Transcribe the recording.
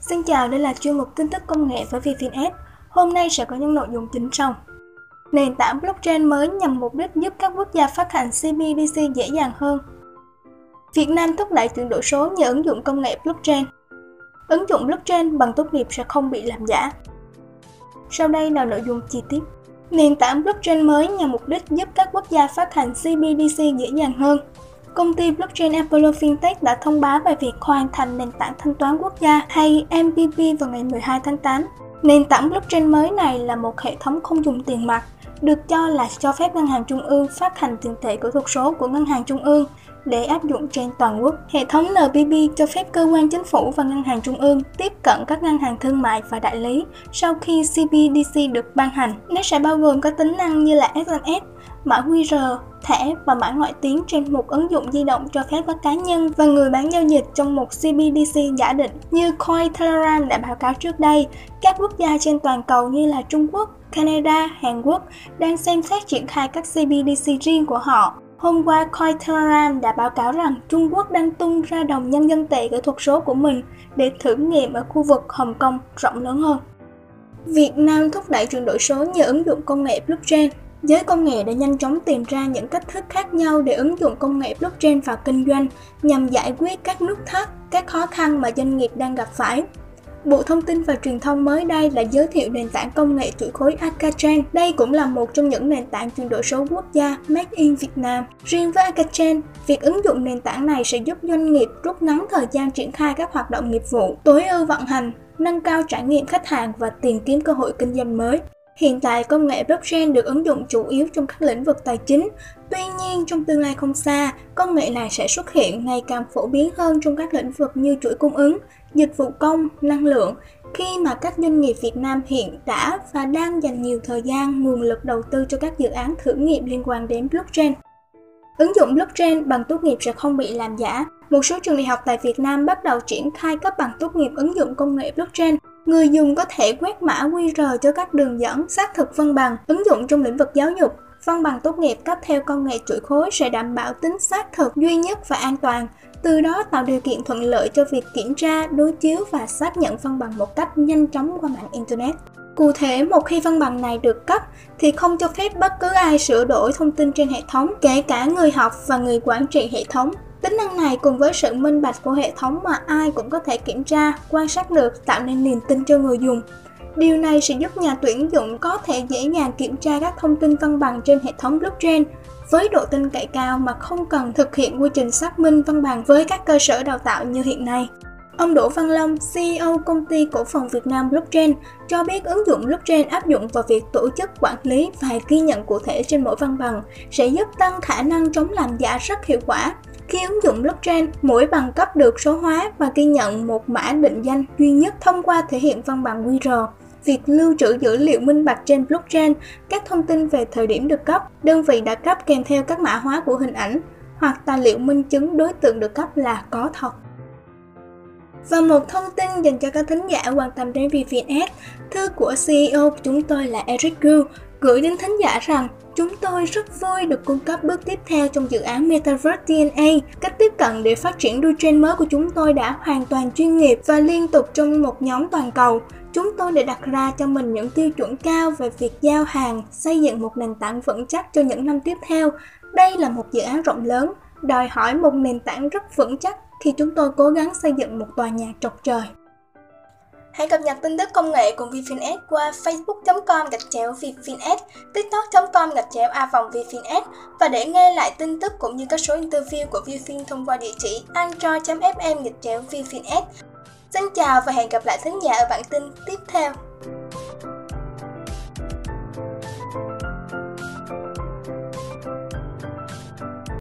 Xin chào, đây là chuyên mục tin tức công nghệ với VPNS. Hôm nay sẽ có những nội dung chính sau. Nền tảng blockchain mới nhằm mục đích giúp các quốc gia phát hành CBDC dễ dàng hơn. Việt Nam thúc đẩy chuyển đổi số nhờ ứng dụng công nghệ blockchain. Ứng dụng blockchain bằng tốt nghiệp sẽ không bị làm giả. Sau đây là nội dung chi tiết. Nền tảng blockchain mới nhằm mục đích giúp các quốc gia phát hành CBDC dễ dàng hơn. Công ty blockchain Apollo Fintech đã thông báo về việc hoàn thành nền tảng thanh toán quốc gia hay MPP vào ngày 12 tháng 8. Nền tảng blockchain mới này là một hệ thống không dùng tiền mặt, được cho là cho phép ngân hàng trung ương phát hành tiền tệ kỹ thuật số của ngân hàng trung ương để áp dụng trên toàn quốc. Hệ thống NPP cho phép cơ quan chính phủ và ngân hàng trung ương tiếp cận các ngân hàng thương mại và đại lý sau khi CBDC được ban hành. Nó sẽ bao gồm các tính năng như là SMS, mã QR, thẻ và mã ngoại tuyến trên một ứng dụng di động cho phép các cá nhân và người bán giao dịch trong một CBDC giả định. Như Cointelegraph đã báo cáo trước đây, các quốc gia trên toàn cầu như là Trung Quốc, Canada, Hàn Quốc đang xem xét triển khai các CBDC riêng của họ. Hôm qua, Cointelegraph đã báo cáo rằng Trung Quốc đang tung ra đồng nhân dân tệ kỹ thuật số của mình để thử nghiệm ở khu vực Hồng Kông rộng lớn hơn. Việt Nam thúc đẩy chuyển đổi số nhờ ứng dụng công nghệ blockchain Giới công nghệ đã nhanh chóng tìm ra những cách thức khác nhau để ứng dụng công nghệ blockchain vào kinh doanh nhằm giải quyết các nút thắt, các khó khăn mà doanh nghiệp đang gặp phải. Bộ Thông tin và Truyền thông mới đây là giới thiệu nền tảng công nghệ chuỗi khối Akachain. Đây cũng là một trong những nền tảng chuyển đổi số quốc gia Made in Việt Nam. Riêng với Akachain, việc ứng dụng nền tảng này sẽ giúp doanh nghiệp rút ngắn thời gian triển khai các hoạt động nghiệp vụ, tối ưu vận hành, nâng cao trải nghiệm khách hàng và tìm kiếm cơ hội kinh doanh mới. Hiện tại, công nghệ blockchain được ứng dụng chủ yếu trong các lĩnh vực tài chính. Tuy nhiên, trong tương lai không xa, công nghệ này sẽ xuất hiện ngày càng phổ biến hơn trong các lĩnh vực như chuỗi cung ứng, dịch vụ công, năng lượng, khi mà các doanh nghiệp Việt Nam hiện đã và đang dành nhiều thời gian, nguồn lực đầu tư cho các dự án thử nghiệm liên quan đến blockchain. Ứng dụng blockchain bằng tốt nghiệp sẽ không bị làm giả. Một số trường đại học tại Việt Nam bắt đầu triển khai cấp bằng tốt nghiệp ứng dụng công nghệ blockchain Người dùng có thể quét mã QR cho các đường dẫn xác thực văn bằng, ứng dụng trong lĩnh vực giáo dục. Văn bằng tốt nghiệp cấp theo công nghệ chuỗi khối sẽ đảm bảo tính xác thực duy nhất và an toàn, từ đó tạo điều kiện thuận lợi cho việc kiểm tra, đối chiếu và xác nhận văn bằng một cách nhanh chóng qua mạng Internet. Cụ thể, một khi văn bằng này được cấp thì không cho phép bất cứ ai sửa đổi thông tin trên hệ thống, kể cả người học và người quản trị hệ thống. Tính năng này cùng với sự minh bạch của hệ thống mà ai cũng có thể kiểm tra, quan sát được tạo nên niềm tin cho người dùng. Điều này sẽ giúp nhà tuyển dụng có thể dễ dàng kiểm tra các thông tin văn bằng trên hệ thống blockchain với độ tin cậy cao mà không cần thực hiện quy trình xác minh văn bằng với các cơ sở đào tạo như hiện nay. Ông Đỗ Văn Long, CEO công ty cổ phần Việt Nam Blockchain, cho biết ứng dụng blockchain áp dụng vào việc tổ chức quản lý và ghi nhận cụ thể trên mỗi văn bằng sẽ giúp tăng khả năng chống làm giả rất hiệu quả. Khi ứng dụng blockchain, mỗi bằng cấp được số hóa và ghi nhận một mã định danh duy nhất thông qua thể hiện văn bằng QR. Việc lưu trữ dữ liệu minh bạch trên blockchain, các thông tin về thời điểm được cấp, đơn vị đã cấp kèm theo các mã hóa của hình ảnh, hoặc tài liệu minh chứng đối tượng được cấp là có thật. Và một thông tin dành cho các thính giả quan tâm đến VVNS, thư của CEO của chúng tôi là Eric Gu gửi đến thính giả rằng Chúng tôi rất vui được cung cấp bước tiếp theo trong dự án Metaverse DNA. Cách tiếp cận để phát triển đuôi trên mới của chúng tôi đã hoàn toàn chuyên nghiệp và liên tục trong một nhóm toàn cầu. Chúng tôi đã đặt ra cho mình những tiêu chuẩn cao về việc giao hàng, xây dựng một nền tảng vững chắc cho những năm tiếp theo. Đây là một dự án rộng lớn, đòi hỏi một nền tảng rất vững chắc khi chúng tôi cố gắng xây dựng một tòa nhà trọc trời. Hãy cập nhật tin tức công nghệ cùng VFinS qua facebook.com gạch chéo VFinS, tiktok.com gạch chéo a vòng VFinS và để nghe lại tin tức cũng như các số interview của VFin thông qua địa chỉ android.fm gạch chéo VFinS. Xin chào và hẹn gặp lại thính giả ở bản tin tiếp theo.